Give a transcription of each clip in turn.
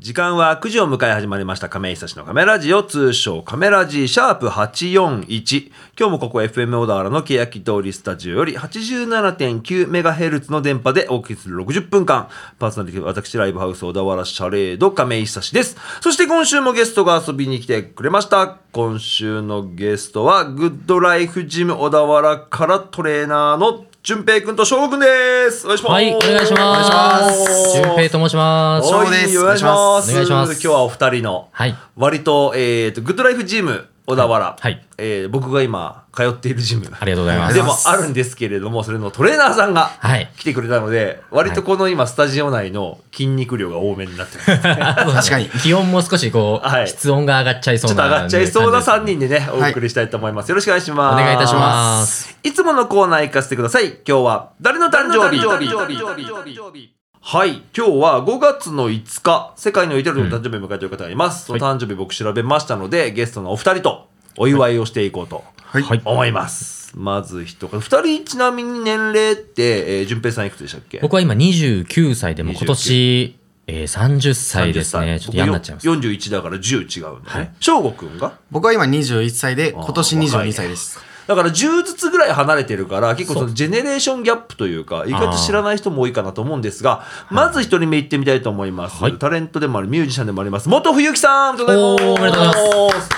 時間は9時を迎え始まりました。亀井久志のカメラジオ通称カメラジシャープ841今日もここ FM 小田原の欅通りスタジオより 87.9MHz の電波でお送りする60分間。パーソナリティ私ライブハウス小田原シャレード亀井久志です。そして今週もゲストが遊びに来てくれました。今週のゲストはグッドライフジム小田原からトレーナーの淳平くんと翔吾くんですお願いしますはい、お願いします。淳平と申します。お翔ですお願いします。お願いします今日はお二人の、はい割と、えっ、と、グッドライフジム小田原、はいえー僕が今通っているジム。ありがとうございます。でもあるんですけれども、それのトレーナーさんがはい来てくれたので、割とこの今スタジオ内の筋肉量が多めになってます。確かに。気温も少しこう、はい室温が上がっちゃいそうなちょっと上がっちゃいそうな3感じ人でね、おはい送りしたいと思います。よろしくお願いします。お願いいたします。いつものコーナー行かせてください。今日は誰の誕生日はい。今日は5月の5日、世界の至るの誕生日を迎えている方がいます。その誕生日僕調べましたので、ゲストのお二人とお祝いをしていこうとはい。はい思います。まず一方、二人ちなみに年齢って、えー、順平さんいくつでしたっけ？僕は今29歳でもう今年、えー、30歳です30ね。歳ちょっと嫌になっちゃいます。僕よ41だから10違うんだはね。翔吾くんが？僕は今21歳で、今年あー若いね22歳です。だから10ずつぐらい離れてるから結構そのジェネレーションギャップというか意外と知らない人も多いかなと思うんですがまず一人目行ってみたいと思います、はい。タレントでもあるミュージシャンでもあります元冬木さんおめでとうございます。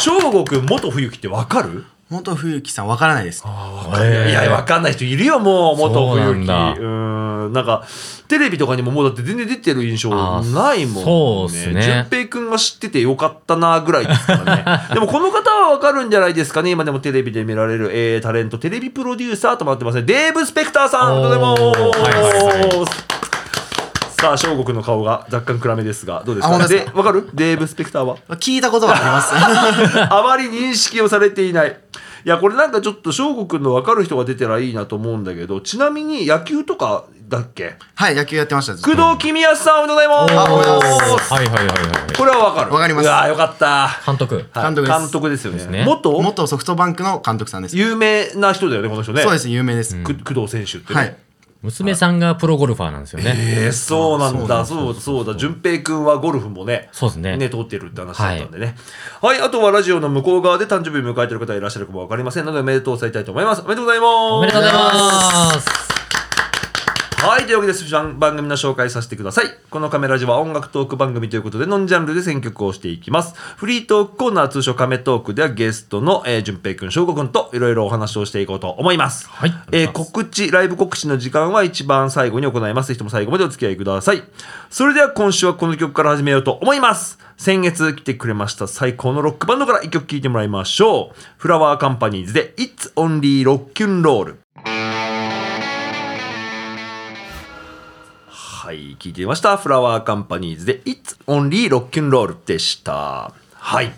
翔吾くん元冬木ってわかる？元冬木さんわからないです。い。やわかんない人いるよもう元冬木。んだ。うんなんかテレビとかにももうだって全然出てる印象ないもんね。そうっすね。淳平くんが知っててよかったなぐらいですからね。でもこの方はわかるんじゃないですかね。今でもテレビで見られる、えータレントテレビプロデューサーとなってますね。デーブ・スペクターさんおめでとうごさあ翔吾くんの顔が若干暗めですがどうですか？わかる？デーブ・スペクターは？聞いたことはあります。あまり認識をされていない。いや、これなんかちょっと翔吾くんの分かる人が出てらいいなと思うんだけど、ちなみに野球とかだっけ？はい、野球やってました。ずっと工藤公康さんおめでとうございます。あおめでとうございますはいはいはいはい。これは分かる。わかりますうわーよかった。監督。はい監督です監督ですよね。ですね元？元ソフトバンクの監督さんです。有名な人だよね、この人ね。そうです、有名です。く工藤選手ってね。はい。娘さんがプロゴルファーなんですよね。えー、そうなんだ、そそうだ、そうだ、淳平くんはゴルフもね、そうですねね、通ってるって話だったんでね。はい、あとはラジオの向こう側で誕生日を迎えている方いらっしゃるかもわかりませんので、おめでとうされたいと思います。おめでとうございます。おめでとうございます。はい、というわけで、番組の紹介させてください。このカメラジは音楽トーク番組ということで、ノンジャンルで選曲をしていきます。フリートークコーナー、通称カメトークではゲストの、えー、淳平くん、翔吾くんといろいろお話をしていこうと思います。はいえー告知、ライブ告知の時間は一番最後に行います。ぜひとも最後までお付き合いください。それでは今週はこの曲から始めようと思います。先月来てくれました最高のロックバンドから一曲聴いてもらいましょう。フラワーカンパニーズで It's Only Rock and Roll。はい、聞いてみました。フラワーカンパニーズで It's Only Rock and Roll でした。はい。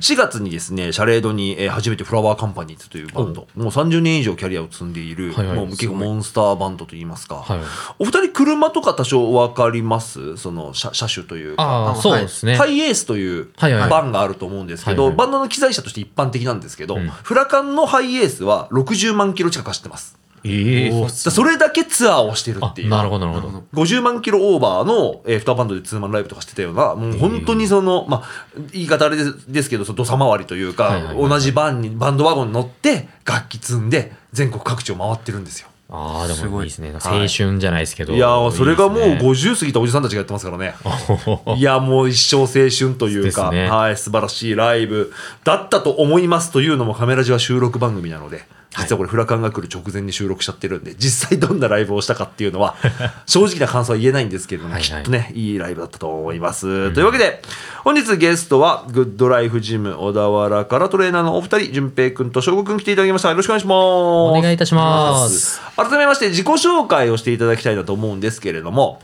4月にですね、シャレードに、えー初めてフラワーカンパニーズというバンド、もう30年以上キャリアを積んでいる、はいはいもう結構モンスターバンドといいますか、はいお二人車とか多少分かります？その車車種というか。そうですね。ハイエースというはいはいバンがあると思うんですけど、はいはいバンドの機材車として一般的なんですけど、んフラカンのハイエースは60万キロ近く走ってます。えーそれだけツアーをしてるあっていう。なるほどなるほど。50万キロオーバーの、えー、フターバンドでツーマンライブとかしてたような、もう本当にその、まあ、言い方あれですですけど、その土佐回りというか、はいはいはい同じバンに、バンドワゴンに乗って、楽器積んで、全国各地を回ってるんですよ。ああ、でもいいですね。い青春じゃないですけど。いやーそれがもういいですね50過ぎたおじさんたちがやってますからね。いや、もう一生青春というか、ねはい、素晴らしいライブだったと思いますというのもカメラジは収録番組なので、実はこれフラカンが来る直前に収録しちゃってるんで、実際どんなライブをしたかっていうのは、正直な感想は言えないんですけれども、はいはいきっとね、いいライブだったと思います。というわけで、本日ゲストは、グッドライフジム小田原からトレーナーのお二人、淳平くんと翔吾くん来ていただきました。よろしくお願いします。おお願いいたします。改めまして自己紹介をしていただきたいなと思うんですけれども、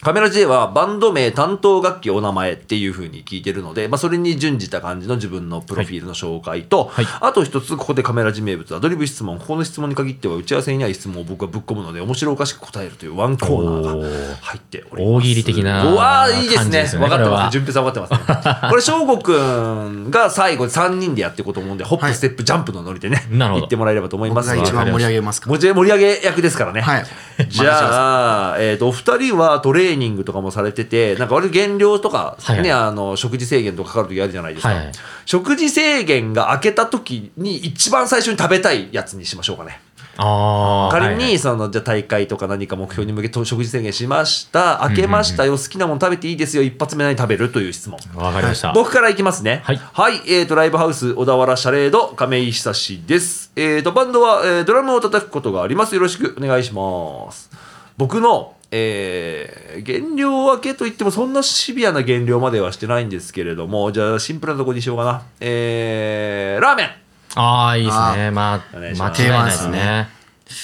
カメラ J はバンド名担当楽器お名前っていうふうに聞いてるので、まあ、それに準じた感じの自分のプロフィールの紹介と、はい。あと一つここでカメラ J 名物アドリブ質問。ここの質問に限っては打ち合わせにない質問を僕がぶっ込むので面白おかしく答えるというワンコーナーが入っております。大喜利的なうわーいいですね分かってます順平さん分かってますねこれ翔吾くんが最後3人でやっていこうと思うんでホップ、はいステップジャンプのノリでねなるほど。言ってもらえればと思います僕が一番盛り上げますか盛り上げ役ですからね。はい じゃあ、えー、とお二人はトレーニングとかもされててなんか割と減量とか、はいはい。ね、あの食事制限とかかかる時あるじゃないですか、はいはい。食事制限が明けた時に一番最初に食べたいやつにしましょうかね。仮にはいはいそのじゃあ大会とか何か目標に向けて食事制限しました明けましたよ、好きなもの食べていいですよ一発目何食べるという質問わかりました。僕からいきますね。はいえっ、と、ライブハウス小田原シャレード亀井久志です。えっ、と、バンドは、えードラムを叩くことがあります。よろしくお願いします。僕の、えー減量分けといってもそんなシビアな減量まではしてないんですけれども、じゃあシンプルなとこにしようかな。えーラーメンああ、いいですね。まあ、間違いないですね。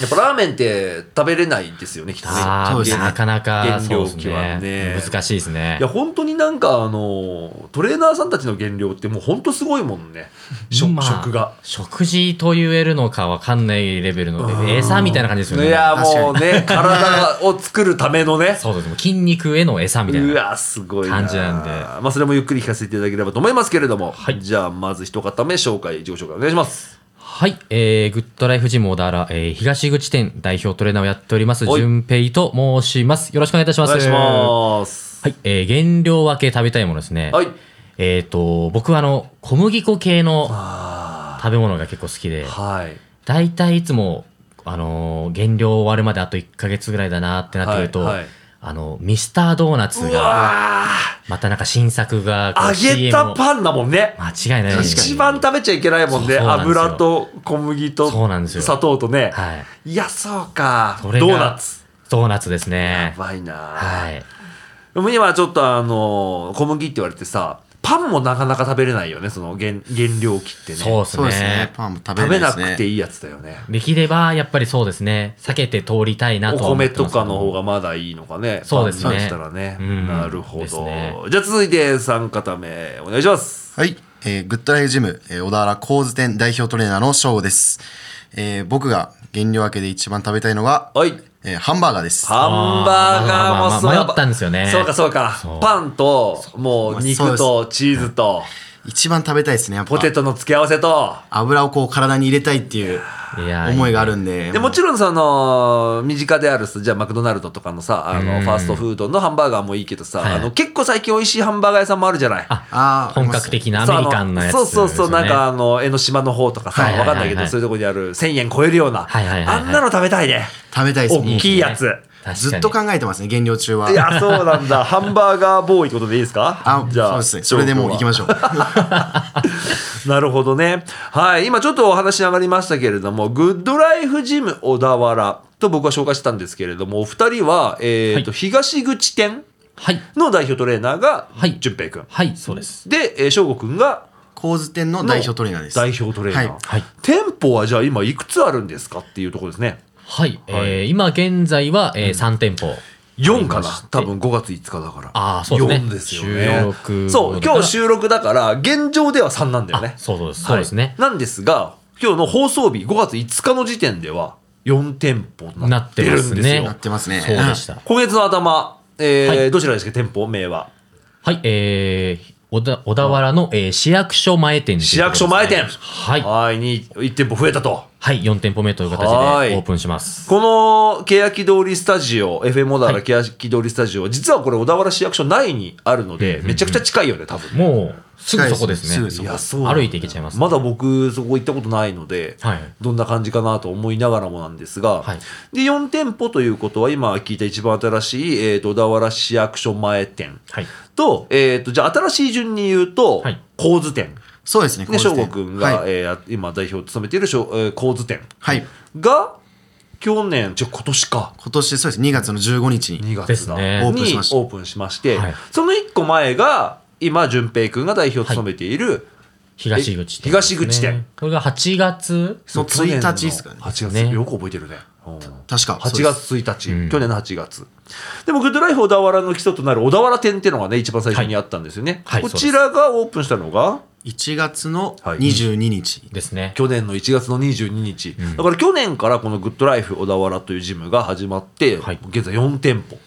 やっぱラーメンって食べれないですよね、きっとね。なかなか、減量そうです期はねね。難しいですねいや。本当になんかあのトレーナーさんたちの減量ってもう本当すごいもんね食,、まあ食が食事と言えるのかわかんないレベルの、餌みたいな感じですよね。いやもうね体を作るためのね そうです。筋肉への餌みたいうな。わすごいな感じなんでまあそれもゆっくり聞かせていただければと思いますけれども、はいじゃあまず一方目紹介自己紹介お願いしますはい、えー、グッドライフジム小田原、えー、東口店代表トレーナーをやっております、はい。順平と申します。よろしくお願いいたします。お願いします。はい、えー、原料分け食べたいものですね。はい。えっ、と、僕はあの、小麦粉系の食べ物が結構好きで、はい。大体いつも、あのー減量終わるまであと1ヶ月ぐらいだなってなってくると、はいはいあの、ミスタードーナツうが、わまたなんか新作が揚げたパンだもんね。間違いないです一番食べちゃいけないもんね。油と小麦とそうなんですよ。砂糖とね。はい。いやそうか。ドーナツ。ドーナツですやね。ばいな。はい。でも今ちょっとあの小麦って言われてさパンもなかなか食べれないよねその原原料期ってね。そうですね。ね。パンも食べ食べなくていいやつだよね。できれば、やっぱりそうですね。避けて通りたいなおとは思ってます米とかの方がまだいいのかね。そうですね。したらね、うん。なるほど、ね。じゃあ続いて3方目お願いします。はい、えーグッドライフジム、えー小田原構図店代表トレーナーの翔吾です、えー僕が減量明けで一番食べたいのが、はいえーハンバーガーです。ハンバーガーもそう。まあまあまあ迷ったんですよね。そうかそうか。パンともう肉とチーズと一番食べたいですねやっぱ。ポテトの付け合わせと。油をこう体に入れたいっていう思いがあるんで。でもちろんその身近であるじゃあマクドナルドとかのさあのうん。ファーストフードのハンバーガーもいいけどさ、はい。あの結構最近美味しいハンバーガー屋さんもあるじゃない。ああー本格的なアメリカンなやつそうそうそうそうなんかああの江ノ島の方とかさ、はいはいはいはい。わかんないけどそういうとこにある1000円超えるような、はいはいはいはい。あんなの食べたいね。食べたいです大きいやつずっと考えてますね減量中はいやそうなんだ ハンバーガーボーイってことでいいですか？あじゃあそうですねそれでもう行きましょう なるほどね。はい。今ちょっとお話上がりましたけれども、グッドライフジム小田原と僕は紹介したんですけれども、お二人は、えっ、と、は東口店はい。の代表トレーナーが、はい淳平くん。はい、そうです。で、えー、翔吾くんが構図店の代表トレーナーです代表トレーナー。はいはい店舗はじゃあ今いくつあるんですかっていうところですね。はい。えー今現在は、えー3店舗。4かな？多分5月5日だから。あーそうですね4ですよね。収録そう、今日収録だから、現状では3なんだよねあ。そうそうです。そうですね。はいなんですが、今日の放送日5月5日の時点では4店舗になってるんですよ。なってますねなってますねそうでした。今月の頭、えーはいどちらですか、店舗名は。はい、えー、小田小田原の、えー市役所前店市役所前店。はい。はい、に1店舗増えたと。はい、4店舗目という形ではいオープンします。この欅通りスタジオ、FM 小田原欅通りスタジオ、実はこれ小田原市役所内にあるので、めちゃくちゃ近いよね、多分。もう、すぐそこですね。すぐそこいやそう歩いて行けちゃいます。まだ僕そこ行ったことないので、はいどんな感じかなと思いながらもなんですが、はいで4店舗ということは今聞いた一番新しい、えー、と小田原市役所前店はい。と,、えー、とじゃあ新しい順に言うとはい構図店そうですねで翔吾君が、はい、えー今代表を務めているしょえー構図店はい、が去年じゃあ今年か。今年そうです。2月の15日に2月だ。ですね。オープンしましたにオープンしまして、はい。その1個前が今淳平君が代表を務めている、東口店、東口店。これが8月？の1日ですかね。8月、ね。よく覚えてるね。うん。確か8月1日、うん。去年の8月。でも、グッドライフ小田原の基礎となる小田原店っていうのがね、一番最初にあったんですよね。はい。こちらがオープンしたのが、1月のはい。22日、ですね。去年の1月の22日。だから去年からこのグッドライフ小田原というジムが始まって、はい。現在4店舗。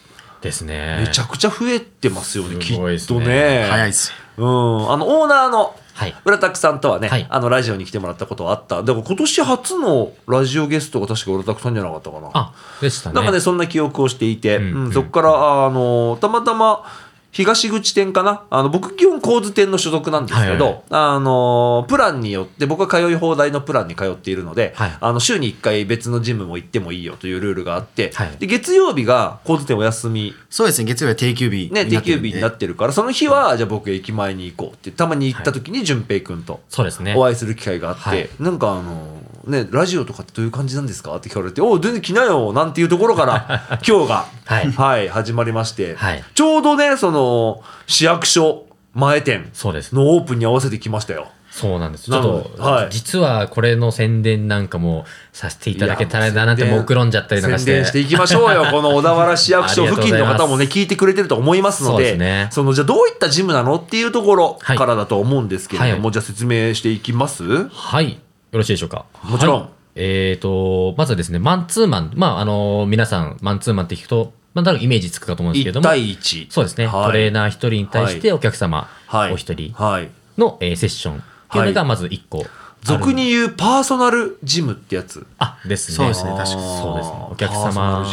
ですね。めちゃくちゃ増えてますよね、きっすごいですとね。ね。早いです。ねうん、あのオーナーのはい。浦拓さんとはね、はい。あのラジオに来てもらったことはあった。でも今年初のラジオゲストが確か浦拓さんじゃなかったかな。あ、でしたね。なんかね、そんな記憶をしていて、んうん。そこから、あの、たまたま、東口店かな？あの僕基本構図店の所属なんですけど、はいはいあのプランによって僕は通い放題のプランに通っているので、はい。あの週に1回別のジムも行ってもいいよというルールがあって、はい。で月曜日が構図店お休み。そうですね、月曜日は定休日ね。定休日になってるからその日はじゃあ僕駅前に行こうってたまに行った時に淳平君とそうですね。お会いする機会があって、はい。なんかあのねラジオとかってどういう感じなんですか？って聞かれて「おう全然来なよ」なんていうところから 今日が、はい始まりまして、はいちょうどねその市役所前店そうです。のオープンに合わせてきましたよ。そうなんです。ちょっと、ではい実はこれの宣伝なんかもさせていただけたらななんて目論んじゃったりなんかして。宣伝していきましょうよ。この小田原市役所付近の方もね、聞いてくれてると思いますのそうで、ですねそのじゃあどういったジムなの？っていうところはいからだと思うんですけれども、はいじゃあ説明していきます？はい。よろしいでしょうか？もちろんはいえっ、と、まずですね、マンツーマン。まあ、あの、皆さん、マンツーマンって聞くと、まあ、多分イメージつくかと思うんですけれど1も。対1。そうですね、はいトレーナー一人に対してお客様はい。お一人はい。の、えーセッションっていうのがまず一個ある。俗に言うパーソナルジムってやつ。あ、ですね。そうですね確かにそうですね。お客様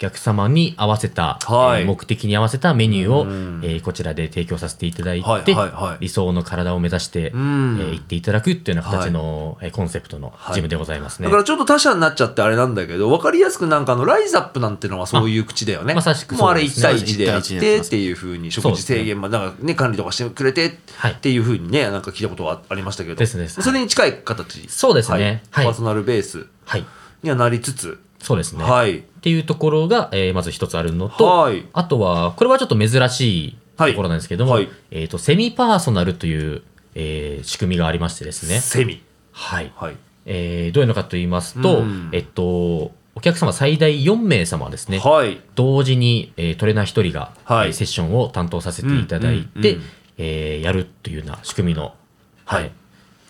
客様に合わせた、はい。えー目的に合わせたメニューを、うん。えーこちらで提供させていただいて、はいはいはい。理想の体を目指して、えん。ー行っていただくっていうような形の、えーコンセプトのジムでございますね。だからちょっと他社になっちゃってあれなんだけど、わかりやすくなんかあの、ライズアップなんてのはそういう口だよね。まさしくもうあれ1そうですね。対1でやっ1対1でやってっていうふうに、食事制限まで、なんかね、管理とかしてくれてはい。っていうふうにね、なんか聞いたことはありましたけど、ですですそれに近い形。そうですね。はい。パーソナルベースはい。にはなりつつ、そうですね。はい。っていうところが、えーまず一つあるのと、はいあとは、これはちょっと珍しいところなんですけども、はいはいえっ、と、セミパーソナルという、えー仕組みがありましてですね。セミ。はい。はい。えーどういうのかと言いますと、うんえっと、お客様最大4名様ですね。はい。同時に、えートレーナー1人が、はいえーセッションを担当させていただいて、うんうんうんえーやるというような仕組みの、はい、はい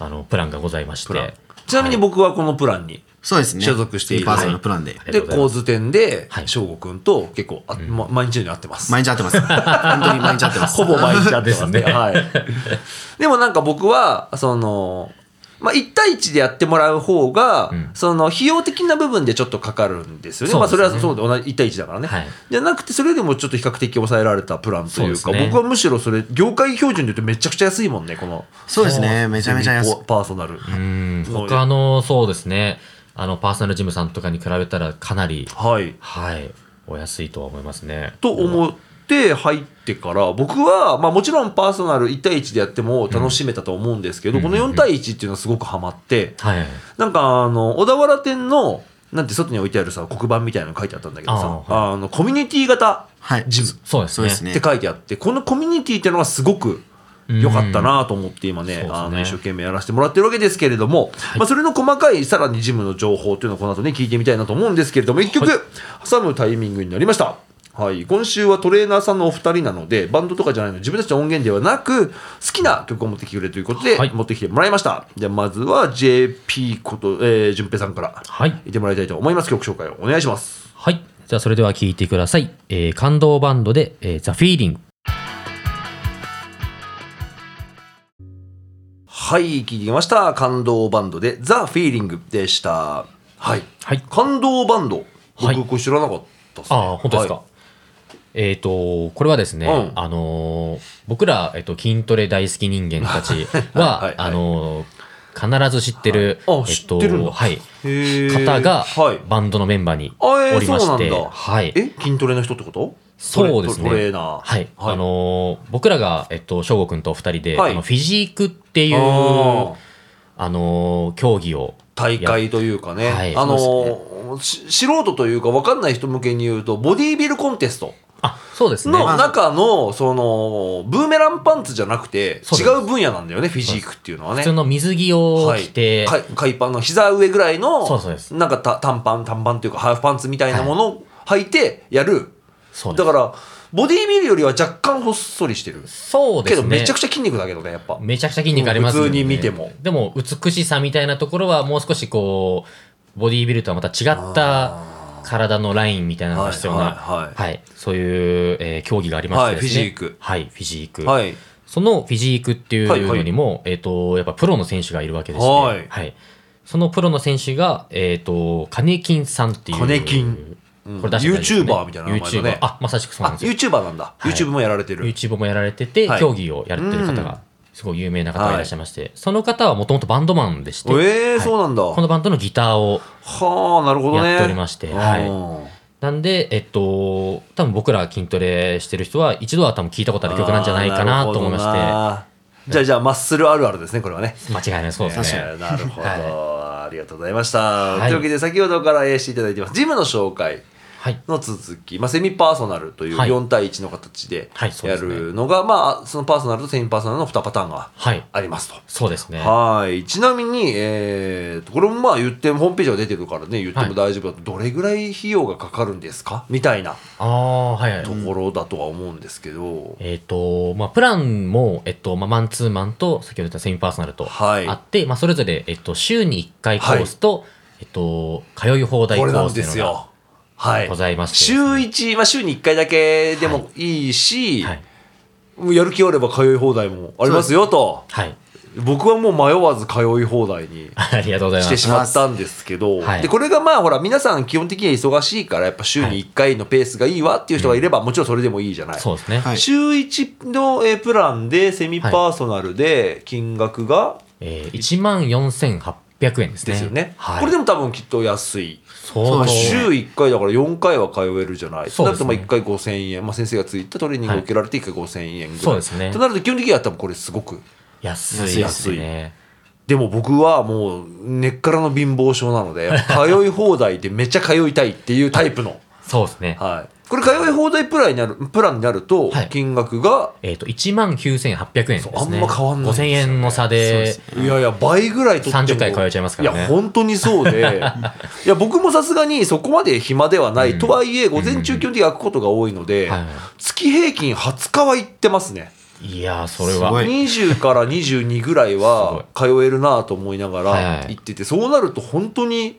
あの、プランがございまして。。ちなみに僕はこのプランに、そうですね。所属しているパーソナルプランで。で、ありがとうございます構図店では、い翔吾くんと結構あ、ま毎日のように会ってます。毎日会ってます。本当に毎日会ってます。ほぼ毎日会ってますね。ですねはい。でもなんか僕は、その、まあ、1対1でやってもらう方が、んその費用的な部分でちょっとかかるんですよね。まあ、それはそうで同じ1対1だからね。はいじゃなくて、それでもちょっと比較的抑えられたプランというか、ね僕はむしろそれ、業界標準で言うとめちゃくちゃ安いもんね、この。そうですね。めちゃめちゃ安い。パーソナル。うん他の、そうですね、あの、パーソナルジムさんとかに比べたらかなり、はい。はい、お安いとは思いますね。と思って入ってから僕は、まあ、もちろんパーソナル1対1でやっても楽しめたと思うんですけど、この4対1っていうのはすごくハマって、はい。なんかあの小田原店のなんて外に置いてあるさ黒板みたいなの書いてあったんだけどさああ、のコミュニティ型はい。ジムそうですね。そうですねって書いてあってこのコミュニティっていうのがすごく良かったなと思って今ね,、ねあの一生懸命やらせてもらってるわけですけれども、まあ、それの細かいさらにジムの情報っていうのをこの後ね聞いてみたいなと思うんですけれども一曲挟むタイミングになりました。はい、今週はトレーナーさんのお二人なのでバンドとかじゃないので自分たちの音源ではなく好きな曲を持ってきてくれということで、はい持ってきてもらいましたじゃあまずは JP こと、えー、順平さんからはい。てもらいたいと思います曲紹介をお願いしますはい。じゃあ、それでは聞いてください。えー感動バンドで、えー、ザ・フィーリング。はい聞いてきました。感動バンドで「ザ・フィーリングでした。はい。はい。感動バンド。僕、はい。これ知らなかったっすね。ああ、本当ですか？はい。えっ、と、これはですね、うん。あのー僕ら、えっと、筋トレ大好き人間たちは、はいはいあのー必ず知ってる、はい。あえっ知ってるんだ。はい、方がはい。バンドのメンバーにおりまして、はい。え筋トレの人ってこと？そうですね。トレーナー。はい。あのー僕らが、えっと、翔吾くんとお二人で、はい。あのフィジークっていう、ああのー競技を、大会というかね、はい。あのそーし素人というか分かんない人向けに言うとボディービルコンテストあ、そうですね。の中のそのブーメランパンツじゃなくて違う分野なんだよねフィジークっていうのはね。普通の水着を着て、はい、か海パンの膝上ぐらいのそうそうです。なんかた短パン短パンというかハーフパンツみたいなものを履いてやる、だからボディービルよりは若干ほっそりしてる。けそうですね。どめちゃくちゃ筋肉だけどねやっぱ。めちゃくちゃ筋肉ありますよね。普通に見ても。でも、美しさみたいなところはもう少しこう、ボディービルとはまた違った体のラインみたいなのが必要な、はいはいはい。そういう、えー競技がありましてね。はいフィジーク。はい、フィジーク。はい。そのフィジークっていうのにも、えっ、と、やっぱプロの選手がいるわけでして、はい。そのプロの選手が、えっ、と、金金さんっていう。金金これ出してたんですよ YouTuber みたいな名前だね。あ、まさしくそうなんあですよ。YouTuber なんだ、い。YouTube もやられてる。YouTube もやられてて、はい。競技をやってる方が、すごい有名な方がい。らっしゃいまして、その方はもともとバンドマンでして、ええはい。そうなんだ。このバンドのギターをはあなるほどね。やっておりましてはい。うんなんで、えっと、多分僕ら筋トレしてる人は一度は多分聞いたことある曲なんじゃないかなと思いまして、じゃあじゃあマッスルあるあるですねこれはね。間違いないそうですね。えーなるほど、はありがとうございました、い。というわけで先ほどからえーしていただいてます。ジムの紹介。はい。の続き、まあ、セミパーソナルというはい4対1の形ではいそうやですねるのが、まあそのパーソナルとセミパーソナルの2パターンがはい。ありますと。そうですね。はいちなみに、えーとこれもまあ言ってもホームページが出てるからね言ってもはい大丈夫だと、どれぐらい費用がかかるんですか？みたいなああ、はいはい。ところだとは思うんですけど、えっ、と、まあ、プランも、えっと、まあ、マンツーマンと、先ほど言ったセミパーソナルとはいあって、まあ、それぞれ、えっと、週に1回コースと、えっと、通い放題コースっていうのが。はい、ございまして週1、まあ、週に1回だけでもいいし、はい。もうやる気あれば通い放題もありますよとはい。僕はもう迷わず通い放題に ありがとうございます。してしまったんですけど、はいでこれがまあほら皆さん基本的には忙しいからやっぱ週に1回のペースがいいわっていう人がいればもちろんそれでもいいじゃない、そうですね。はい週1のえープランでセミパーソナルで金額がえー、1万4800円ですね。ですよね、はい。これでも多分きっと安い相当。週1回だから4回は通えるじゃない。そうですね。となるとまあ1回5000円、まあ、先生がついたトレーニングを受けられて1回5000円ぐらい、そうですね。となると基本的には多分これすごく。安いですね。でも僕はもう根っからの貧乏症なので通い放題でめっちゃ通いたいっていうタイプの、そうですね。はい、これ通い放題プランになるプランになるとはい。金額が、えっ、と、1万9800円ですね。あんま変わんないんですよ5000ね円の差で、いやいや倍ぐらい取っても。30回通えちゃいますからね。いや本当にそうで。いや僕もさすがにそこまで暇ではない、とはいえ午前中基本的に開くことが多いので、はいはい。月平均20日は行ってますね。いやー、それは。すご。い。20から22ぐらいは通えるなと思いながはいらはい。行っててそうなると本当に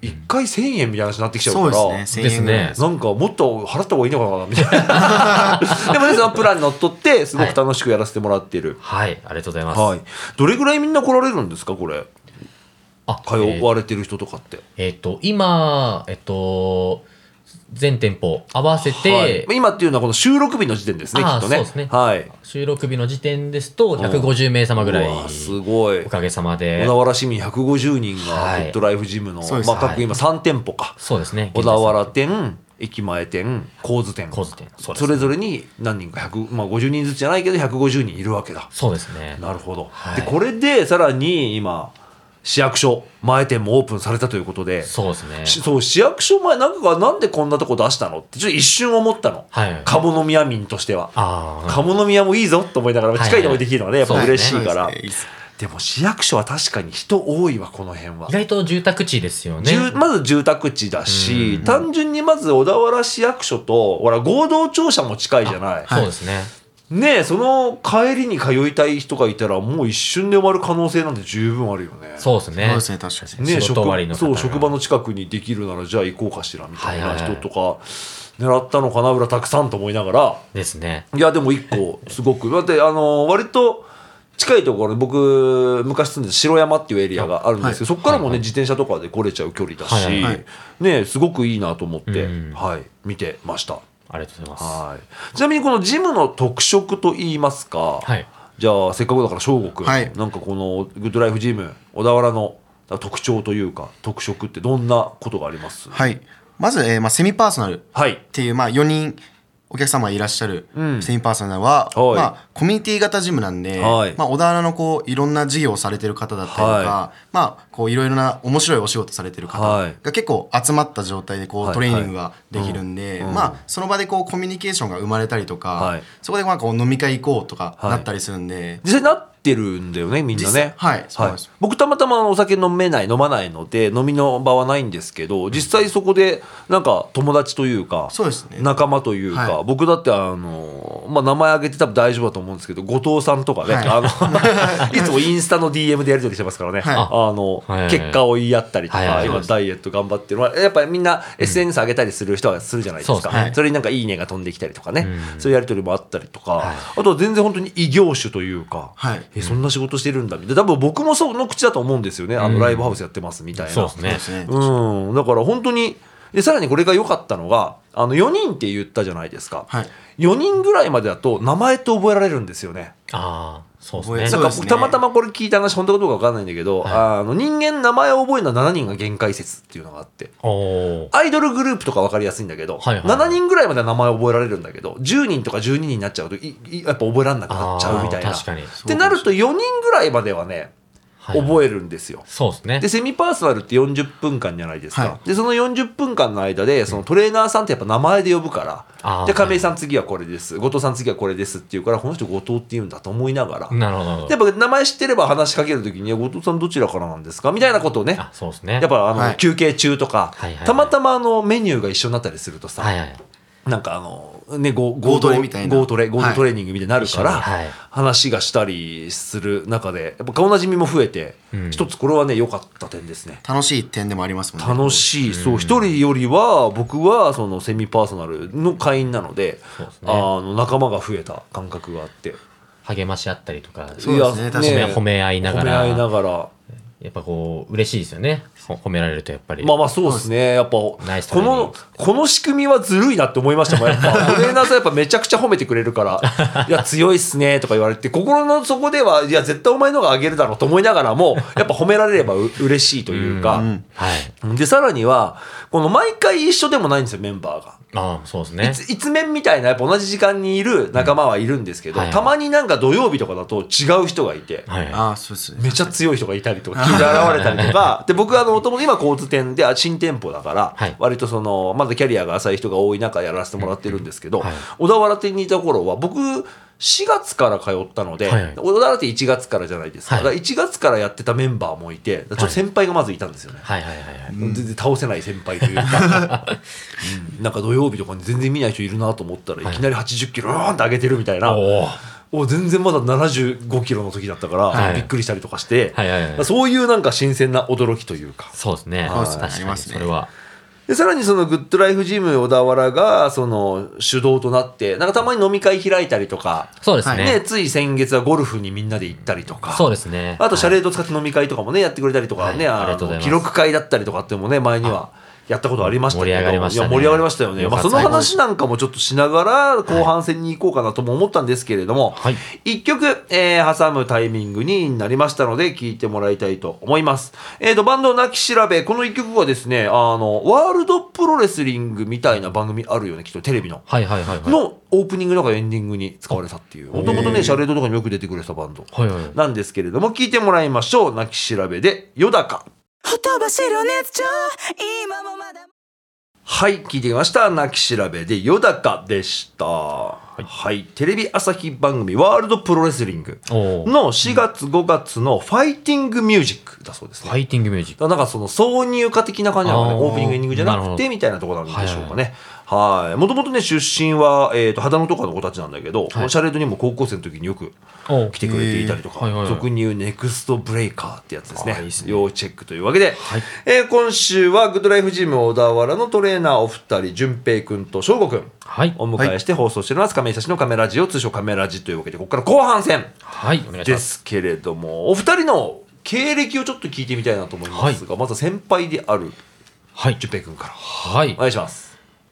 1回1000円みたいな話になってきちゃうかそうらですね1000ですね。なんかもっと払った方がいいのかなみたいな。でもねそのプランにのっとってすごく楽しくやらせてもらってる、はい、ありがとうございます。はい、どれぐらいみんな来られるんですかこれ。あ、通えーわれてる人とかって、えっ、と、今、えっ、と、全店舗合わせて、はい。今っていうのはこの収録日の時点ですねきっとね。そうですね。はい。収録日の時点ですと、150名様ぐらい、すごい。おかげさまで。小、田原市民150人がはい。ヘッドライフジムの、そうです。まあ、各今3店舗か、そうですね。小田原店駅前店神津店。店。そうですそれぞれに何人か100、まあ、50人ずつじゃないけど150人いるわけだ。そうですね。なるほど、はい。でこれでさらに今市役所前店もオープンされたということで。そうですね。しそう市役所前なんかなんでこんなとこ出したの？ってちょっと一瞬思ったの、はい。はい鴨宮民としては。ああ、鴨宮もいいぞと思いながらはい。近いところでできるのはねやっぱ嬉しいから、でも市役所は確かに人多いわこの辺は。意。外と住宅地ですよね。住まず住宅地だし、単純にまず小田原市役所とほら合同庁舎も近いじゃない、そうですね。ねえその帰りに通いたい人がいたらもう一瞬で終わる可能性なんて十分あるよね。そうですね。そうですね確かに。ねえ仕事終わりのそう職場の近くにできるならじゃあ行こうかしらみたいなはいはいはい。人とか狙ったのかな裏たくさんと思いながら。ですね。いやでも一個すごく。だってあの割と近いところに僕昔住んでた城山っていうエリアがあるんですけど、そこからもね、はいはい。自転車とかで来れちゃう距離だし、はいはいはい。ねすごくいいなと思って、うん。はい、見てました。ありがとうございます。はい、ちなみにこのジムの特色といいますか、はい。じゃあせっかくだから翔吾君、はい。なんかこのグッドライフジム小田原の特徴というか特色ってどんなことがあります？はい。まず、えーまあ、セミパーソナルっはい。ていう、まあ、4人お客様いらっしゃるうん。セミパーソナルは、はい。まあ、コミュニティ型ジムなんで、はい。まあ、小田原のこういろんな事業をされてる方だったりとか、はまあ、こういろいろな面白いお仕事されてる方はい。が結構集まった状態でこはい。うトレーニングができるんで、うん。まあ、その場でこうコミュニケーションが生まれたりとか、はい。そこでまあこう飲み会行こうとかはい。なったりするんで、実際なっってるんだよねみんなね。はいそうです。僕たまたまお酒飲めない飲まないので飲みの場はないんですけど実際そこでなんか友達というかそうですね。仲間というか、はい。僕だってあの、まあ、名前挙げて多分大丈夫だと思うんですけど後藤さんとかね、はい。あの いつもインスタの DM でやり取りしてますからね、はい。あの、はい。はいはい結果を言い合ったりとか、はい。はいはい今ダイエット頑張ってる、まあやっぱりみんな SNS 上げたりする人はするじゃないですか、そうですね。それになんか「いいね」が飛んできたりとかね、うん。そういうやり取りもあったりとか、はい。あとは全然本当に異業種というか、はいえそんな仕事してるんだみたいな。多分僕もその口だと思うんですよね。あうん。のライブハウスやってますみたいな。そうですね。そうん、だから本当にでさらにこれが良かったのがあの4人って言ったじゃないですか、はい。4人ぐらいまでだと名前って覚えられるんですよね。ああ、そうですね。たまたまこれ聞いた話本当かどうか分かんないんだけど、あの人間名前を覚えるのは7人が限界説っていうのがあって。アイドルグループとか分かりやすいんだけど、はいはい7人ぐらいまでは名前覚えられるんだけど10人とか12人になっちゃうといいやっぱ覚えられなくなっちゃうみたいな。ってなると4人ぐらいまではねはい覚えるんですよ。そうですねで。セミパーソナルって40分間じゃないですか、はでその40分間の間でそのトレーナーさんってやっぱ名前で呼ぶから、で亀井さん次はこれです後藤さん次はこれですっていうからこの人後藤って言うんだと思いながら、なるほどなるほど。やっぱ名前知ってれば話しかけるときに後藤さんどちらからなんですかみたいなことをねあ、そうですね。やっぱあの、はい休憩中とか、はいはいはいたまたまあのメニューが一緒になったりするとさ、はいはい。なんかあのねゴゴートレみたいな。ゴートレゴートトレーニングみたいになるから、はい。話がしたりする中でやっぱ顔なじみも増えて、うん。一つこれはね良かった点ですね。楽しい点でもありますもんね。楽しい、そう一人よりは僕はそのセミパーソナルの会員なのでね。あの仲間が増えた感覚があって。励まし合ったりとか、そうですね。いや確かに褒め合いながら。褒め合いながらやっぱこう、嬉しいですよね。ほ褒められるとやっぱり。まあまあそうですねやっぱこのこの仕組みはずるいなって思いましたもんやっぱ トレーナーさんやっぱめちゃくちゃ褒めてくれるから「いや強いっすね」とか言われて心の底ではいや絶対お前の方が上げるだろうと思いながらもやっぱ褒められればう嬉しいというか、うんはい。でさらにはこの毎回一緒でもないんですよメンバーが。ああ、そうですいね。つ一面みたいなやっぱ同じ時間にいる仲間はいるんですけど、はいはい。たまになんか土曜日とかだと違う人がいて、はい。ああそうですね。めちゃ強い人がいたりとか急に現れたりとかで僕はもともと今交通店であ新店舗だから、はい。割とそのまだキャリアが浅い人が多い中やらせてもらってるんですけど、はい。小田原店にいた頃は僕4月から通ったので、はいはい。小田原店1月からじゃないですか,、はい。だから1月からやってたメンバーもいてちょっと先輩がまずいたんですよね。はいはいはいはい。全然倒せない先輩というか、うん。なんか土曜日とかに全然見ない人いるなと思ったら、はい。い、きなり80キローンって上げてるみたいな、お全然まだ75キロの時だったから、はい。びっくりしたりとかして、はいはいはい。そういうなんか新鮮な驚きというか。そうですね。そうですね。確かにありますね。それは。でさらにそのグッドライフジム小田原がその主導となってなんかたまに飲み会開いたりとか、そうですね。ね、つい先月はゴルフにみんなで行ったりとかそうですね。あとシャレレード使って飲み会とかもねやってくれたりとかね、はいあの記録会だったりとかってもね前にはやったことありましたけど。盛り上がりましたね。いや盛り上がりましたよね、まあ、その話なんかもちょっとしながら後半戦に行こうかなとも思ったんですけれども、はい。一曲、えー挟むタイミングになりましたので聴いてもらいたいと思います。えー、とバンド泣き調べこの一曲はですねあのワールドプロレスリングみたいな番組あるよねきっとテレビの。はいはいはいはい。のオープニングとかエンディングに使われたっていう。もともとねシャレードとかにもよく出てくれたバンド。なんですけれども聞いてもらいましょう。泣き調べで「よだか」ほとばしる熱調今もまだ。はい聞いてきました。泣き調べで「よだか」でした。はい、テレビ朝日番組「ワールドプロレスリング」の4月5月の「ファイティングミュージック」だそうですね。ファイティングミュージック。なんかその挿入歌的な感じなのかね。オープニングエンディングじゃなくてみたいなところなんでしょうかね。はいもともとね出身は、えー、と秦野とかの子たちなんだけど、このシャレードにも高校生の時によく来てくれていたりとか、へー。はいはいはい。俗に言うネクストブレイカーってやつですね。ね。要チェックというわけで、はい。えー今週はグッドライフジム小田原のトレーナーお二人淳平君と翔吾君はい。お迎えして放送しております亀井久志のカメラジオ通称カメラジというわけでここから後半戦でます。すけれどもお二人の経歴をちょっと聞いてみたいなと思いますが、まずは先輩であるはい。淳平君から。はい。お。願いします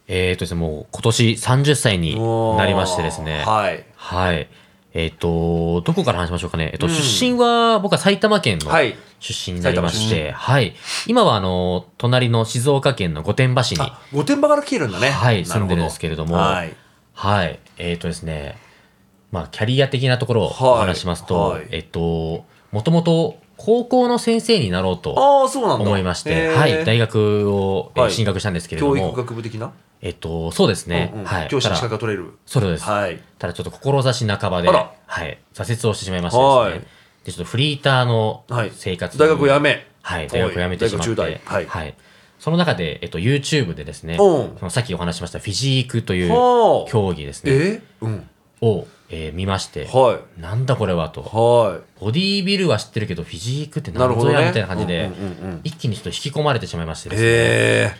えーとですね、もう今年30歳になりましてですね。はい。はい。えっ、と、どこから話しましょうかね。えっ、と、出身は、僕は埼玉県のはい。出身になりまして、はい。今は、あの、隣の静岡県の御殿場市に、あ御殿場から来てるんだね。はい、住んでるんですけれども、はい。はい。えっ、とですね、まあ、キャリア的なところをはい。お話ししますと、はい。えっ、と、もともと高校の先生になろうと思いまして、はい、大学を、進学したんですけれども、教育学部的な、えっと、そうですね。うんうん。はい。教師の資ただ格が取れる。そうです。はい。ただちょっと志半ばで、はい、挫折をしてしまいましてですね。はい。で、ちょっとフリーターのはい。生活に大学を辞め。はい、大学を辞めてしまって。大学中大はい。その中で、えっと、YouTube でですね、うん。そのさっきお話ししましたフィジークというはあ。競技ですね、え？うん。を、えー見まして、はなんだこれはと。い。はボディービルは知ってるけど、フィジークってなるほどね何ぞやみたいな感じでうんうんうんうん、一気にちょっと引き込まれてしまいましていですね、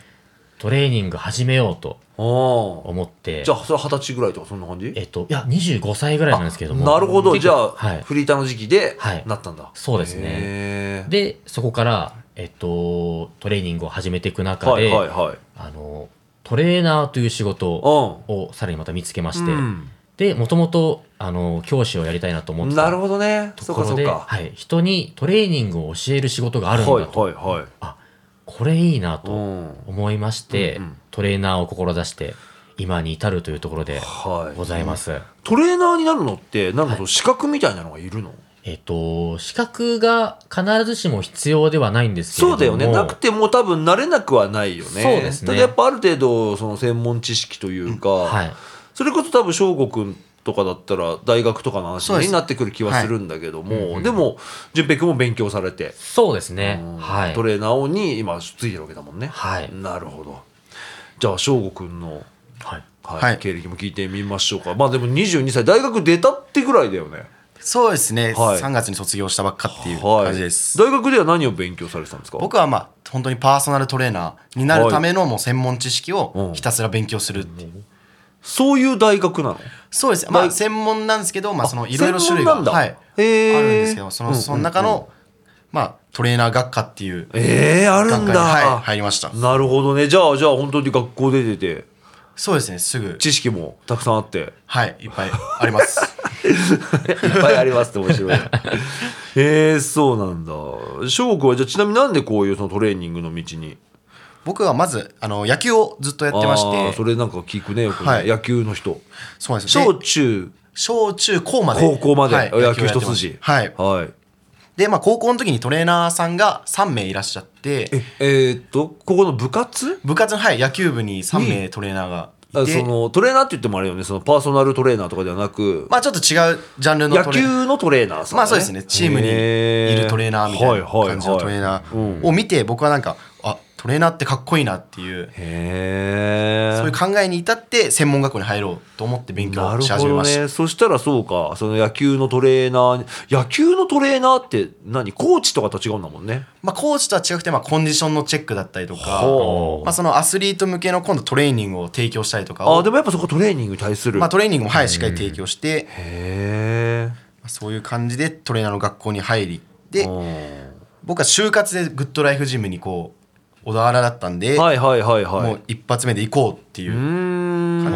トレーニング始めようと思って、じゃあそれは二十歳ぐらいとかそんな感じ？えっと、いや、25歳ぐらいなんですけども。なるほど。じゃあ、はい。フリーターの時期ではい。なったんだ。そうですね。で、そこから、えっと、トレーニングを始めていく中はいで、はいはい。あの、トレーナーという仕事をさらにまた見つけまして、うん。で、もともと、あの、教師をやりたいなと思ってたなるほどね。ところで、はい、人にトレーニングを教える仕事があるんはいだと、はいはい。あ、これいいなとうん。思いまして、うんうん。トレーナーを志して、今に至るというところではい。ございます。トレーナーになるのってなんかその資格みたいなのがいるの？えっと、資格が必ずしも必要ではないんですけれども。そうだよね。なくても多分慣れなくはないよね。そうですね。ただやっぱある程度その専門知識というか、はい。それこそ多分翔吾君とかだったら大学とかの話になってくる気はするんだけども、でも淳平君も勉強されて、そうですね。トレーナーに今ついてるわけだもんね。はい。なるほど。じゃあ翔吾君の、はい。はいはい。経歴も聞いてみましょうか。まあでも22歳大学出たってぐらいだよね。そうですね、はい。3月に卒業したばっかっていうはい。感じです、大学では何を勉強されてたんですか？僕はまあ本当にパーソナルトレーナーになるためのもう専門知識うんをひたすら勉強するっていう、そういう大学なの？そうです。まあ大専門なんですけどまあそのいろいろ種類が。はい、あるんですけどその,、その中のまあトレーナー学科っていうええあるんだ、学科に、はい、入りました。なるほどね。じゃあじゃあ本当に学校で出てて。そうですね。すぐ。知識もたくさんあって。はい。いっぱいあります。いっぱいありますって面白い。へえそうなんだ。翔くんはじゃあちなみになんでこういうそのトレーニングの道に僕はまずあの野球をずっとやってまして。それなんか聞くねよくね、はい。野球の人。そうなんですよ。小で中。小中高まで高校まで、はい野球一筋。はい。はい。でまあ高校の時にトレーナーさんが3名いらっしゃって。ええーっとここの部活？部活の、はい、野球部に3名トレーナーがそのトレーナーって言ってもあれよね。そのパーソナルトレーナーとかではなく、まあちょっと違うジャンルの野球のトレーナーさん、まあそうですね。チームにいるトレーナーみたいな感じのトレーナうん。ーを見て僕はなんかあトレーナーってかっこいいなっていう。そういう考えに至って専門学校に入ろうと思って勉強し始めました。ね。そしたらそうか。その野球のトレーナー野球のトレーナーって何？コーチとかと違うんだもんね。まあコーチとは違くてまあコンディションのチェックだったりとか。ほまあそのアスリート向けの今度トレーニングを提供したりとかをあでもやっぱそこトレーニングに対する、まあトレーニングもはいしっかり提供してへえまあそういう感じでトレーナーの学校に入り。で僕は就活でグッドライフジムにこう小田原だったんで、はいはいはいはい。もう一発目で行こうっていう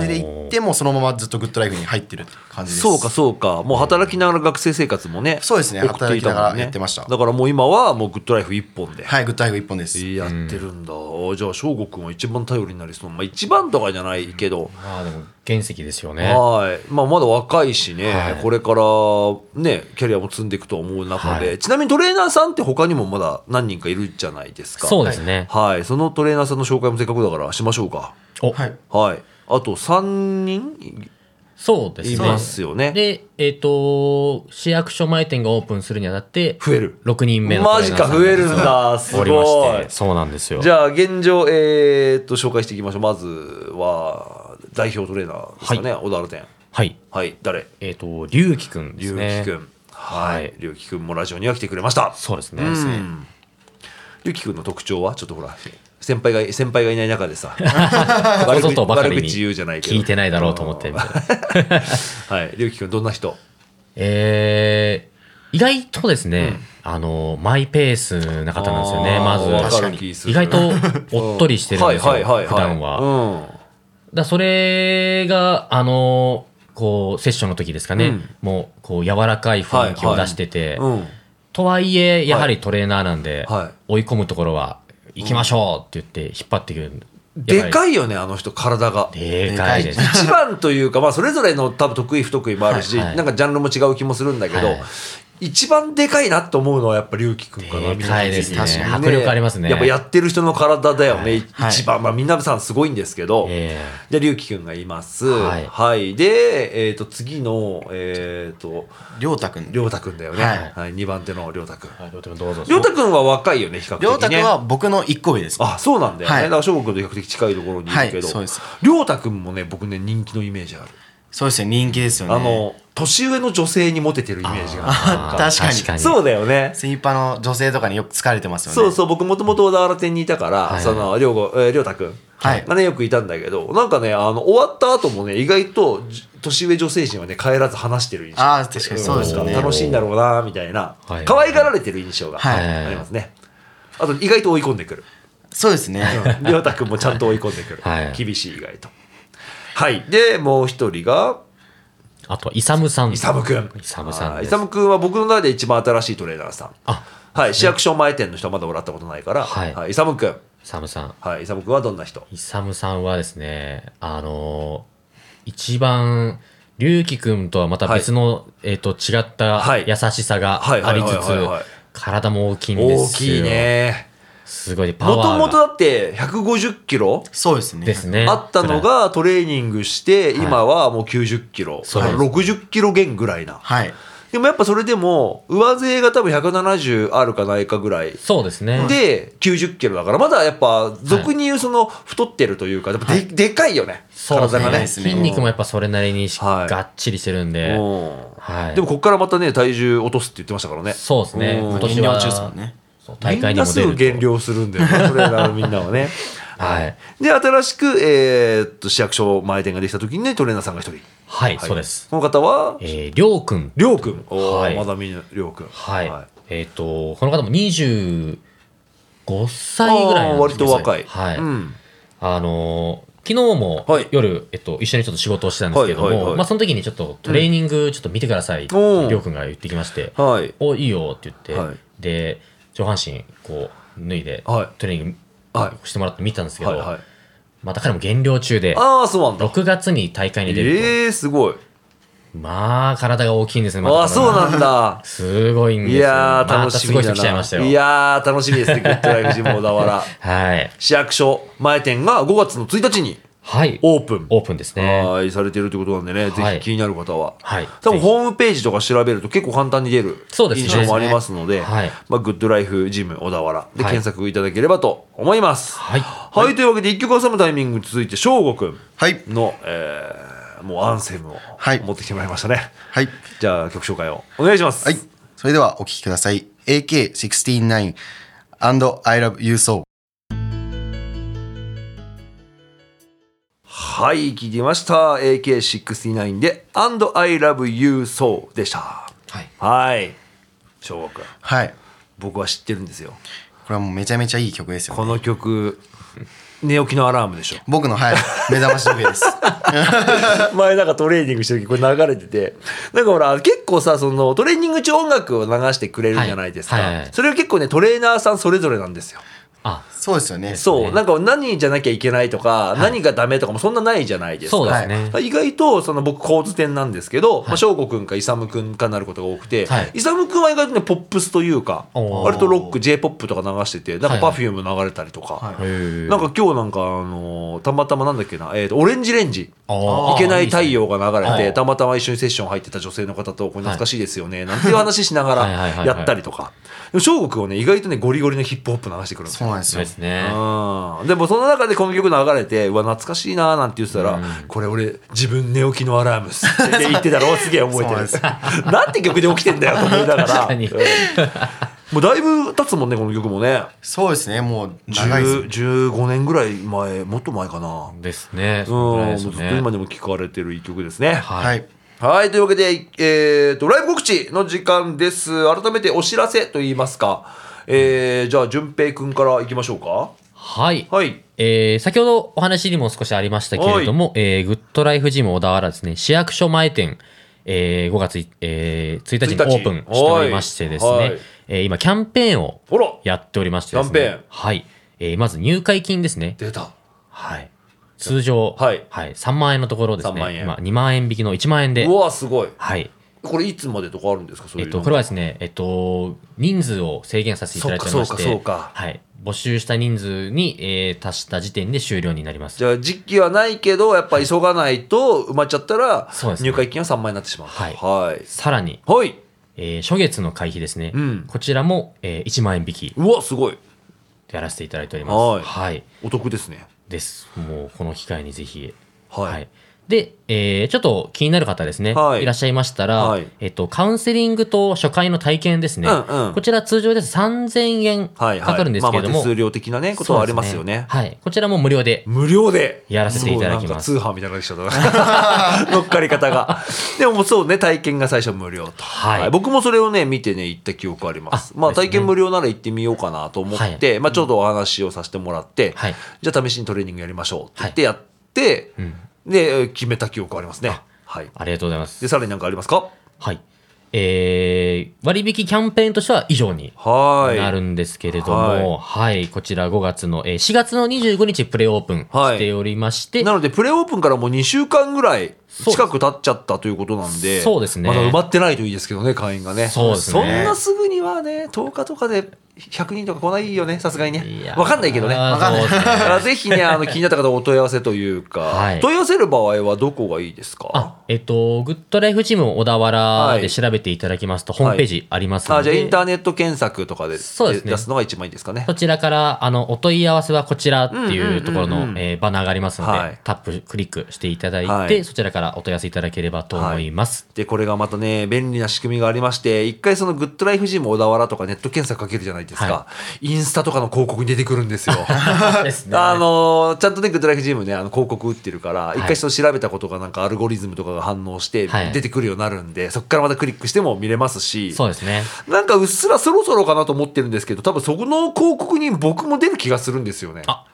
じで行ってもうそのままずっとグッドライフに入ってる感じです。そうかそうか。もう働きながら学生生活もねそうですね。働きながらやってました。だからもう今はもうグッドライフ一本で。はいグッドライフ一本です。やってるんだ、あじゃあ翔吾君は一番頼りになりそう。まあ一番とかじゃないけど、まあでも原石ですよね。はい、まあ、まだ若いしね、はい。これからねキャリアも積んでいくと思う中で、はい。ちなみにトレーナーさんって他にもまだ何人かいるじゃないですか。そうですね。はい。そのトレーナーさんの紹介もせっかくだからしましょうか。お、はいはいあと3人？そうですね。いますよね。で、えっ、と、市役所前店がオープンするにあたって、増える。6人目のトレーナーさんがマジか増えるんだ。すごい。おりまして、そうなんですよ。じゃあ現状えーっと紹介していきましょう。まずは代表トレーナーですかね、小田原店。はい。はい。誰？えっ、と、りゅうきくんです龍ね。樹くん。ははい。い龍樹くんもラジオには来てくれました。そうですね。うん。ゆきくんの特徴は？ちょっとほら先輩が先輩がいない中でさ こ悪口言うじゃないけど。聞いてないだろうと思って。はい。りゅうきくんどんな人？えー、意外とですね、あの、マイペースな方なんですよね、まず。意外とおっとりしてるんですよ、はいはいはい普段は。はだそれが、あの、こう、セッションの時ですかね、うん。もう、こう、柔らかい雰囲気を出してて、うんうん。とはいえ、やはりトレーナーなんで、はい。追い込むところは、行きましょうって言って引っ張ってくる。いでかいよねあの人体がでかいです。一番というか、まあ、それぞれの多分得意不得意もあるし、はいはいなんかジャンルも違う気もするんだけど、はい一番でかいなと思うのはやっぱ龍樹くんかなでかいですね。確かに迫力ありますね。やっぱやってる人の体だよね、はい。一番、まあ、みんなさんすごいんですけど、えじゃあ龍樹くんがいます。はい。はい、で、えー、と次のえっ、とりょうたくん。亮太くんだよね、はい。はい。2番手の亮太くん。えはいどうぞどうぞ。亮太くんは若いよね比較的ね。りょうたくんは僕の一個上です。あそうなんだよね、はい。だから翔吾君と比較的近いところにいるけど、はいそうです。亮太くんもね僕ね人気のイメージある、そうですよ人気ですよね。あの年上の女性にモテてるイメージがあ確かに。確かに。そうだよね。スイーパーの女性とかによく疲れてますよね。そうそう僕もともと小田原店にいたから、はい。その亮吾えー亮太くん。はい。がねよくいたんだけどなんかねあの終わった後もね意外とじ年上女性陣はね帰らず話してる印象。あー確かにそうですよね。ん楽しいんだろうなみたいな、はい。可愛がられてる印象がはい。ありますね、あと意外と追い込んでくる。そうですね。亮太くんもちゃんと追い込んでくる、はい。厳しい意外と。はい。でもう一人があとはイサムさん。イサムくんイサムさんイサムくんは僕の中で一番新しいトレーナーさん。あ。はい。市役所前店の人はまだもらったことないから、はい。イサムくんイサムさん。はい。イサムくんはどんな人？イサムさんはですねあのー一番龍樹くんとはまた別の、えっ、と違ったはい。優しさがはいありつはい。はい。はい。はい。つ体も大きいんですよ。大きいねすごいパもとワーが。もとだって150キロそうですね。ですね。あったのがトレーニングして今はもう90キロ、そうです。60キロ減ぐらいな。はい。でもやっぱそれでも上背が多分170あるかないかぐらい。そうですね。で90キロだからまだやっぱ俗に言うその太ってるというかやっぱで,、でかいよね。そうですね。体がね。筋肉もやっぱそれなりにしはい。がっちりしてるんで、うん。はい、でもここからまたね体重落とすって言ってましたからね。そうですね。うん。今年は減量中ですもんね大会にも出ると。すぐ減量するんだよね。トレーナーのみんなはね。はい、で新しく、えーっと市役所前店ができた時にねトレーナーさんが一人。はいそうです。この方は？えー、りょうくん。りょうくん。おはい。ーまだ見ぬりょうくん。はい、えっ、とこの方も25歳ぐらいなんです割と若い。はい、うん。あのー昨日もはい。夜、えっと、一緒にちょっと仕事をしてたんですけども、まあ、その時にちょっとトレーニングちょっと見てくださいって、りょうくんが言ってきまして、はい。おいいよって言って、はい。で上半身こう脱いで、はい。トレーニンはグしてもらって見たんですけど、はいはい。また彼も減量中でああそうなんだ。6月に大会に出ると、ええー、すごい。まあ体が大きいんですねまたああそうなんだ。すごいんですいよやー楽しみだな。またすごい人来ちゃいましたよ。いやー楽しみですねグッドライフジム小田原はい。市役所前店が5月の1日にはい。オープン。オープンですね。はいされてるということなんでね、ぜはい。ひ気になる方は、はい。多分ホームページとか調べると結構簡単に出るそうですね。印象もありますので、はい。まあ、グッドライフジム小田原ではい。検索いただければと思います。はい。はい、というわけで一曲挟むタイミングに続いて翔吾くんはい。の、えーもうアンセムをはい。持ってきてもらいましたね。はい。じゃあ曲紹介をお願いします。はい。それではお聴きください。AK69 and I love you so はい、聞いてみました。AK69 で And I love you so でした。はい。はい。翔吾くん、はい。僕は知ってるんですよ。これはもうめちゃめちゃいい曲ですよ、ね、この曲、寝起きのアラームでしょ。僕のはい。目覚まし時計です。前なんかトレーニングしてる時これ流れてて。なんかほら結構さそのトレーニング中音楽を流してくれるじゃないですか、はい。はい。はい。それは結構ねトレーナーさんそれぞれなんですよあ。そうですよね。そう、ね。なんか何じゃなきゃいけないとか、何がダメとかもそんなないじゃないですか。そうですね、意外とその僕構図点なんですけど、まあ、翔吾くんか勇くんかなることが多くて、はい。勇くんは意外とねポップスというか割とロック j p o p とか流しててなんかはいはい Perfume 流れたりとか、はい。へー。なんか今日なんかあのーたまたまなんだっけな、えーとオレンジレンジ。いけない太陽が流れてねたまたま一緒にセッション入ってた女性の方とこれ懐かしいですよね、なんていう話しながはいはいはいはいらやったりとか翔吾くんはね意外とねゴリゴリのヒップホップ流してくるんですよなんですよ。そうですね。うん。でもその中でこの曲流れてうわ懐かしいなーなんて言ってたら、これ俺自分寝起きのアラームっすって 言ってたのをすげえ覚えてるそうなんて曲で起きてんだよと思いながら。確かに。うん。もうだいぶ経つもんねこの曲もね。そうですねもう長いです。10 15年ぐらい前もっと前かな。ですね。うん、そのぐらいもうずっとですよね今でも聴かれてる一曲ですね。はい。はい。はい、というわけで、えー、と、ライブ告知の時間です。改めてお知らせと言いますか。えー、じゃあ、淳平くんからいきましょうか。はいはい。えー先ほどお話にも少しありましたけれども、えーグッドライフジム小田原ですね、市役所前店、えー5月い、えー1日に1日オープンしておりましてですね、はいえー今キャンペーンをやっておりましてですね、キャンペーンはい。えーまず入会金ですね。出た。はい。通常、はい3万円のところですね、3万円今2万円引きの1万円でう、わ、すごい。はい。これいつまでとかあるんですか？えっと、これはですね、えっと、人数を制限させていただいてまして、はい。募集した人数に、えー達した時点で終了になります。じゃあ時期はないけどやっぱ急がないと埋まっちゃったらそうですね。入会金は3万円になってしまうはい。はい。さらに、はい。えー初月の会費ですね。うん。こちらも、えー1万円引きうわすごい。でやらせていただいております。はい。お得ですね。です。もう、この機会にぜひ。はいで、えーちょっと気になる方ですね、はい。い、らっしゃいましたら、はい。えっと、カウンセリングと初回の体験ですね、うんうん。こちら通常です。3000円かかるんですけれども、まあまあ手数料的なねことはありますよね。はい。こちらも無料で、無料で。やらせていただきます。通販みたいな感じしちゃった 乗っかり方が。でもそうね体験が最初無料と、はい。僕もそれをね見てね行った記憶あります。まあ体験無料なら行ってみようかなと思って、まあ、ちょっとお話をさせてもらって、はい。じゃあ試しにトレーニングやりましょうって言ってやって、うんで決めた記憶ありますね。はい。ありがとうございます。でさらに何かありますか？はい。えー、割引キャンペーンとしては以上にはい。なるんですけれども、はい、こちら5月の、えー4月の25日プレオープンはい。しておりまして、なのでプレオープンからもう2週間ぐらい近く経っちゃったということなんでそうですね。まだ埋まってないといいですけどね会員がね。そうですね。そんなすぐにはね10日とかで100人とか来ないよねさすがにね。わかんないけどね。あーわかんないね。だからぜひねあの気になった方お問い合わせというか、はい。問い合わせる場合はどこがいいですか？あ、えっと、グッドライフジム小田原で調べていただきますと、ホームページありますので、あじゃあインターネット検索とかでそうですね。出すのが一番いいですかね。そちらから、あの、お問い合わせはこちらっていうところのえーバナーがありますので、はい。タップ、クリックしていただいて、はい。そちらからお問い合わせいただければと思います。でこれがまたね便利な仕組みがありまして一回そのグッドライフジム小田原とかネット検索かけるじゃないですか、はインスタとかの広告に出てくるんですよですね。あのちゃんとねグッドライフジムねあの広告打ってるから、一回その調べたことがなんかアルゴリズムとかが反応して出てくるようになるんで、そこからまたクリックしても見れますしそうですね。なんかうっすらそろそろかなと思ってるんですけど多分そこの広告に僕も出る気がするんですよねあ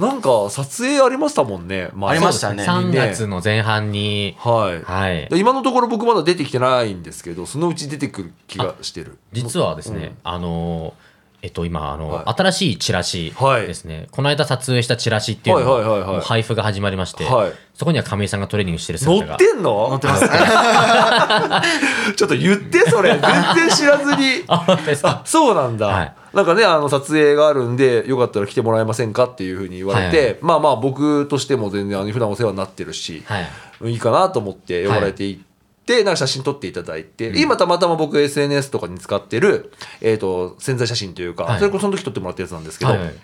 なんか撮影ありましたもんね前。ありましたね。3月の前半に、はい、はい。で今のところ僕まだ出てきてないんですけどそのうち出てくる気がしてる。実はですね、あのーえっと、今、あの、はい。新しいチラシはいですね、この間撮影したチラシっていうのはいはいはいはい。の配布が始まりまして、はい。そこには亀井さんがトレーニングしてる乗姿が。ってんの？乗ってますちょっと言ってそれ。全然知らずに。あ。そうなんだ、はいなんかねあの撮影があるんでよかったら来てもらえませんかっていうふうに言われて、はいはまあまあ僕としても全然あの普段お世話になってるし、はい。いいかなと思って呼ばれていって、なんか写真撮っていただいて、今たまたま僕 SNS とかに使ってる、えー、と潜在写真というか、はい。それこそその時撮ってもらったやつなんですけど、はいはい。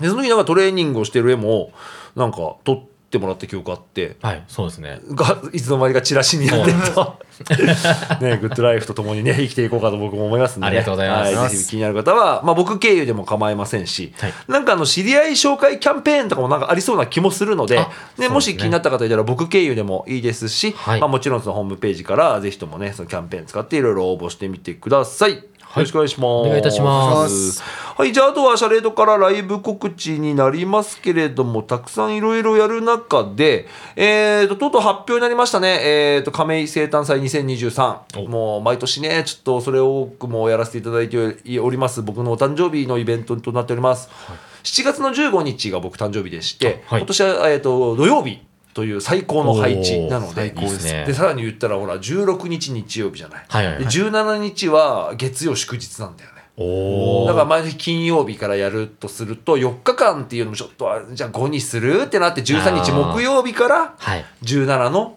でその時なんかトレーニングをしてる絵もなんか撮ってもらった記憶あって。はい、そうですね。がいつの間にかチラシになってると ねグッドライフとともにね 生きていこうかと僕も思いますんで、ありがとうございます。はい、ぜひ気になる方は、まあ、僕経由でも構いませんし、はい。なんかあの知り合い紹介キャンペーンとかもなんかありそうな気もするのであね、ねもし気になった方いたら僕経由でもいいですし、はい。まあ、もちろんそのホームページからぜひともねそのキャンペーン使っていろいろ応募してみてください。よろしくお願いします。お願いいたしますはい、じゃああとはシャレードからライブ告知になりますけれども、たくさんいろいろやる中で、えーと、とうとう発表になりましたね。えーと、亀井生誕祭2023。もう毎年ね、ちょっとそれを多くもやらせていただいております。僕のお誕生日のイベントとなっております。7月の15日が僕誕生日でして、はい今年は、えーと、土曜日という最高の配置なので、ですね。でさらに言ったらほら16日日曜日じゃない,、はいはいはい。で17日は月曜祝日なんだよね。おだから毎日金曜日からやるとすると4日間っていうのもちょっとあじゃあ5にするってなって13日木曜日からはい。17の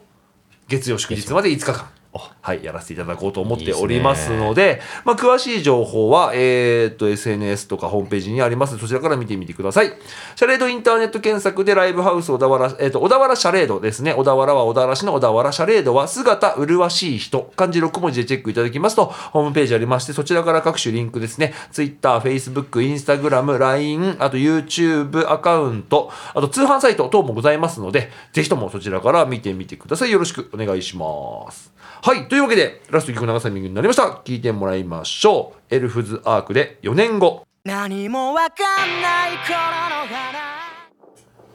月曜祝日まで5日間。はい、やらせていただこうと思っておりますので、まあ、詳しい情報は、えーっと、SNS とかホームページにありますので、そちらから見てみてください。シャレードインターネット検索でライブハウス小田原、えーっと、小田原シャレードですね。小田原は小田原市の小田原シャレードは姿麗しい人、漢字6文字でチェックいただきますと、ホームページありまして、そちらから各種リンクですね。Twitter、Facebook、Instagram、LINE、あと YouTube アカウント、あと通販サイト等もございますので、ぜひともそちらから見てみてください。よろしくお願いします。はい。というわけで、ラスト曲流すタイミングになりました。聞いてもらいましょう。エルフズアークで4年後。何もわかんない頃の花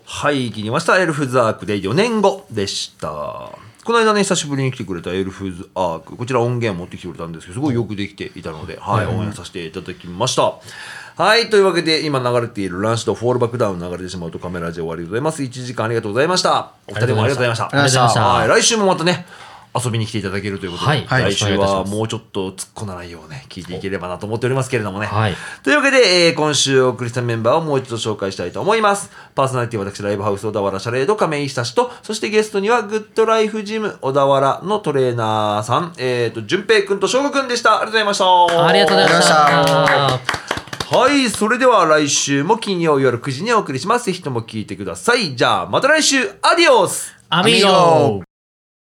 はい、聞きました。エルフズアークで4年後でした。この間ね、久しぶりに来てくれたエルフズアーク、こちら音源持ってきてくれたんですけど、すごいよくできていたので、はい、応援させていただきました。はい、というわけで、今流れているランシドフォールバックダウン流れてしまうとカメラジ終わりでございます。1時間ありがとうございました。お二人もありがとうございました。ありがとうございましたはい、来週もまたね、遊びに来ていただけるということで、はい。はい。来週はもうちょっと突っ込まないようね聞いていければなと思っておりますけれどもね、はい。というわけで、えー今週お送りしたメンバーをもう一度紹介したいと思います。パーソナリティは私ライブハウス小田原シャレード亀井久志とそしてゲストにはグッドライフジム小田原のトレーナーさんえっ、と淳平くんと翔吾くんでした。ありがとうございました。ありがとうございましあた。はい、それでは来週も金曜夜9時にお送りします。ぜひとも聞いてください。じゃあ、また来週、アディオス。アミーゴ